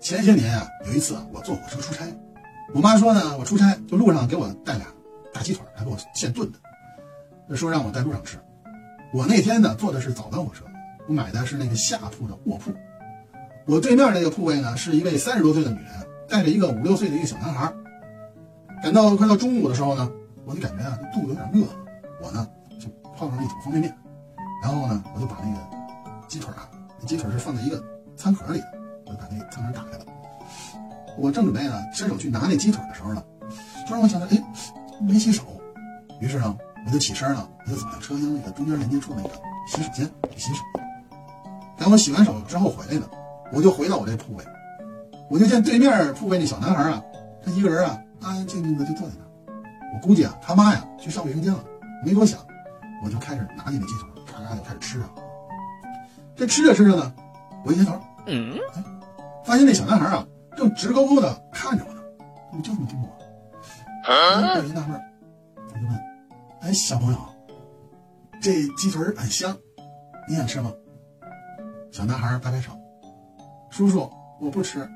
前些年啊，有一次，我坐火车出差，我妈说呢，我出差就路上给我带俩大鸡腿，还给我现炖的，说让我在路上吃。我那天呢坐的是早班火车，我买的是那个下铺的卧铺。我对面那个铺位呢是一位三十多岁的女人，带着一个五六岁的一个小男孩。赶到快到中午的时候呢，我就感觉啊肚子有点饿，我呢就泡上了一桶方便面，然后呢我就把那个鸡腿啊，鸡腿是放在一个餐盒里的，我就把那个餐盒打开了。我正准备呢伸手去拿那鸡腿的时候呢，突然我想到，哎，没洗手，于是呢我就起身了，我就走向车厢那个中间连接处那个洗手间去洗手。等我洗完手之后回来呢，我就回到我这铺位，我就见对面铺位那小男孩啊，他一个人啊。安安静静的就坐在那，我估计啊，他妈呀去上卫生间了，没多想，我就开始拿起那鸡腿，咔咔就开始吃啊。这吃着吃着呢，我一抬头，嗯，发现那小男孩啊正直勾勾的看着我呢，怎么就这么盯着我？我一纳闷，我就问，哎，小朋友，这鸡腿很香，你想吃吗？小男孩摆摆手，叔叔，我不吃。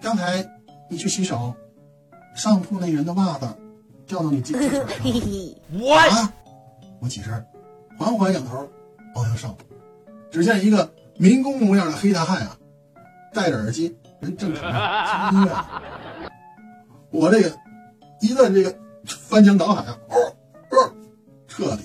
刚才你去洗手。上铺那人的袜子掉到你鸡腿上了。我啊！我起身，缓缓仰头望向上铺，只见一个民工模样的黑大汉啊，戴着耳机，人正常听音乐。我这个一顿这个翻江倒海啊，哦哦，彻底